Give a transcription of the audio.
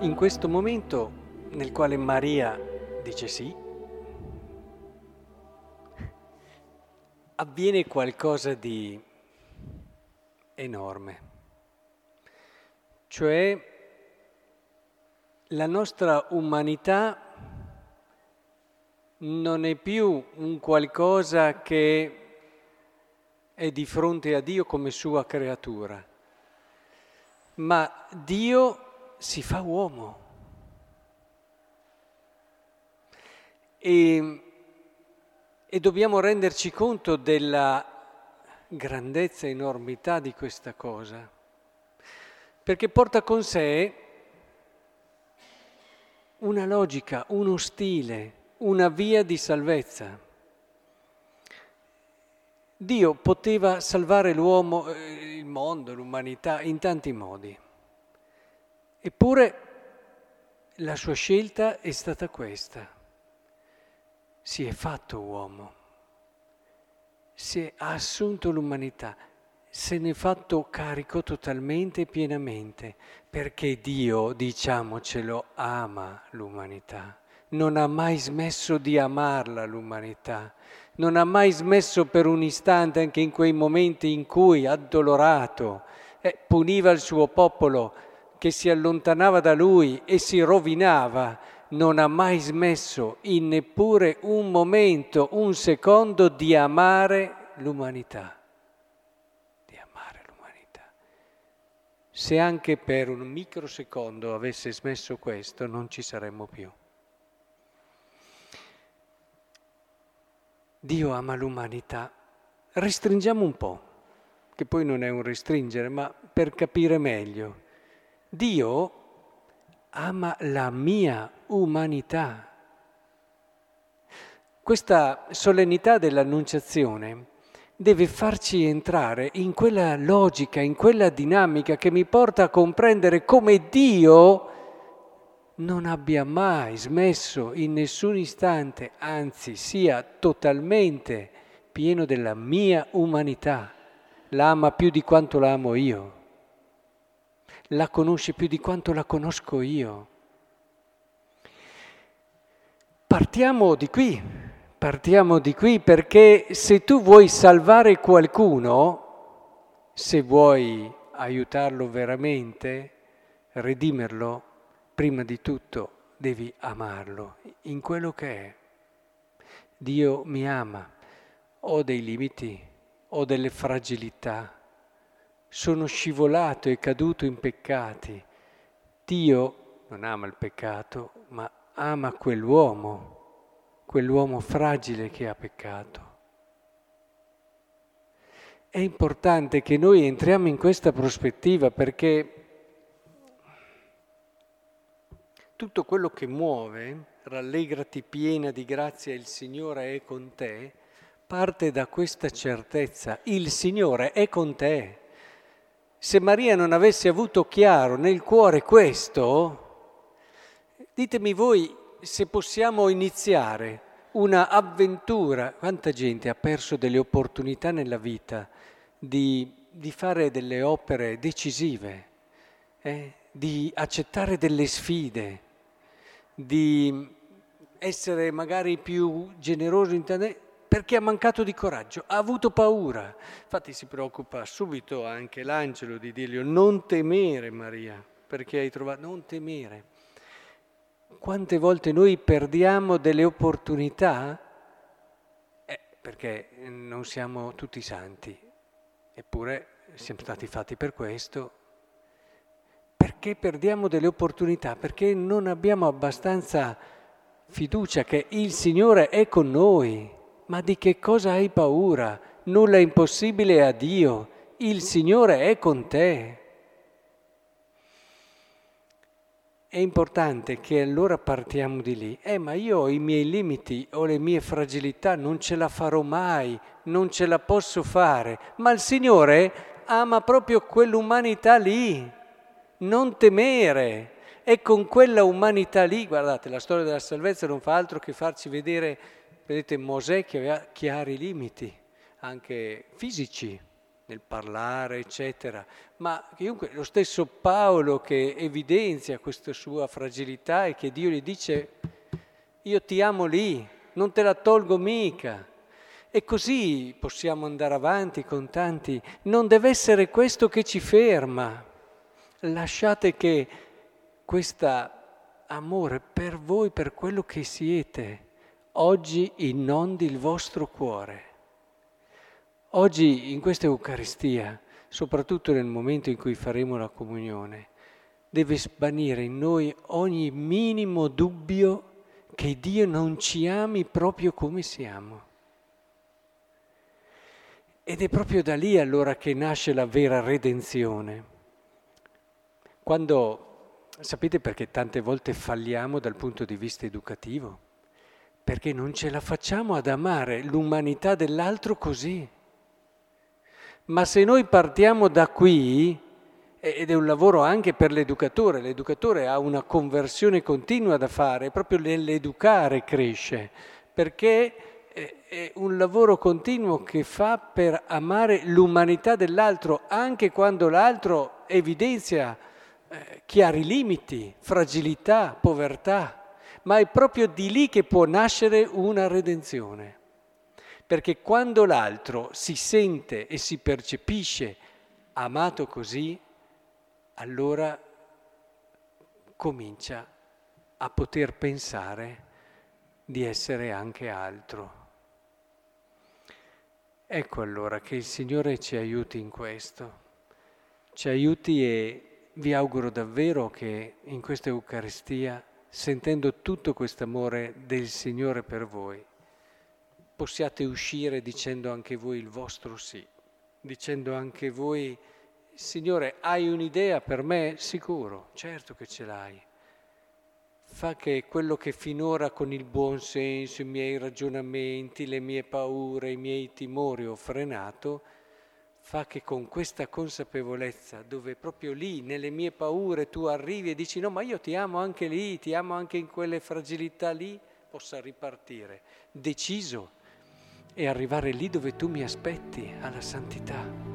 in questo momento nel quale Maria dice sì, avviene qualcosa di enorme, cioè la nostra umanità non è più un qualcosa che è di fronte a Dio come sua creatura, ma Dio si fa uomo. E, e dobbiamo renderci conto della grandezza e enormità di questa cosa, perché porta con sé una logica, uno stile, una via di salvezza. Dio poteva salvare l'uomo, eh, il mondo, l'umanità in tanti modi. Eppure la sua scelta è stata questa. Si è fatto uomo, si è assunto l'umanità, se ne è fatto carico totalmente e pienamente, perché Dio, diciamocelo, ama l'umanità. Non ha mai smesso di amarla l'umanità, non ha mai smesso per un istante, anche in quei momenti in cui, addolorato, eh, puniva il suo popolo che si allontanava da lui e si rovinava, non ha mai smesso in neppure un momento, un secondo di amare l'umanità. Di amare l'umanità. Se anche per un microsecondo avesse smesso questo, non ci saremmo più. Dio ama l'umanità. Restringiamo un po', che poi non è un restringere, ma per capire meglio. Dio ama la mia umanità. Questa solennità dell'annunciazione deve farci entrare in quella logica, in quella dinamica che mi porta a comprendere come Dio non abbia mai smesso in nessun istante, anzi sia totalmente pieno della mia umanità, la ama più di quanto la amo io, la conosce più di quanto la conosco io. Partiamo di qui, partiamo di qui perché se tu vuoi salvare qualcuno, se vuoi aiutarlo veramente, redimerlo, prima di tutto devi amarlo in quello che è. Dio mi ama, ho dei limiti, ho delle fragilità, sono scivolato e caduto in peccati. Dio non ama il peccato, ma ama quell'uomo, quell'uomo fragile che ha peccato. È importante che noi entriamo in questa prospettiva perché tutto quello che muove, rallegrati piena di grazia, il Signore è con te, parte da questa certezza, il Signore è con te. Se Maria non avesse avuto chiaro nel cuore questo, ditemi voi se possiamo iniziare una avventura, quanta gente ha perso delle opportunità nella vita di, di fare delle opere decisive, eh? di accettare delle sfide, di essere magari più generoso in te perché ha mancato di coraggio, ha avuto paura. Infatti si preoccupa subito anche l'angelo di dirgli non temere Maria, perché hai trovato, non temere. Quante volte noi perdiamo delle opportunità? Eh, perché non siamo tutti santi, eppure siamo stati fatti per questo, perché perdiamo delle opportunità? Perché non abbiamo abbastanza fiducia che il Signore è con noi. Ma di che cosa hai paura? Nulla è impossibile a Dio. Il Signore è con te. È importante che allora partiamo di lì. Eh, ma io ho i miei limiti, ho le mie fragilità, non ce la farò mai, non ce la posso fare. Ma il Signore ama proprio quell'umanità lì non temere. E con quella umanità lì, guardate, la storia della salvezza non fa altro che farci vedere, vedete, Mosè che aveva chiari limiti, anche fisici, nel parlare, eccetera, ma chiunque, lo stesso Paolo che evidenzia questa sua fragilità e che Dio gli dice, io ti amo lì, non te la tolgo mica. E così possiamo andare avanti con tanti. Non deve essere questo che ci ferma. Lasciate che questo amore per voi, per quello che siete, oggi inondi il vostro cuore. Oggi in questa Eucaristia, soprattutto nel momento in cui faremo la comunione, deve svanire in noi ogni minimo dubbio che Dio non ci ami proprio come siamo. Ed è proprio da lì allora che nasce la vera redenzione. Quando, sapete perché tante volte falliamo dal punto di vista educativo? Perché non ce la facciamo ad amare l'umanità dell'altro così. Ma se noi partiamo da qui, ed è un lavoro anche per l'educatore, l'educatore ha una conversione continua da fare, proprio nell'educare cresce, perché è un lavoro continuo che fa per amare l'umanità dell'altro, anche quando l'altro evidenzia eh, chiari limiti, fragilità, povertà, ma è proprio di lì che può nascere una redenzione. Perché quando l'altro si sente e si percepisce amato così, allora comincia a poter pensare di essere anche altro. Ecco allora che il Signore ci aiuti in questo, ci aiuti e vi auguro davvero che in questa Eucaristia, sentendo tutto questo amore del Signore per voi, possiate uscire dicendo anche voi il vostro sì, dicendo anche voi, Signore, hai un'idea per me? Sicuro, certo che ce l'hai fa che quello che finora con il buon senso, i miei ragionamenti, le mie paure, i miei timori ho frenato, fa che con questa consapevolezza, dove proprio lì, nelle mie paure, tu arrivi e dici no, ma io ti amo anche lì, ti amo anche in quelle fragilità lì, possa ripartire deciso e arrivare lì dove tu mi aspetti, alla santità.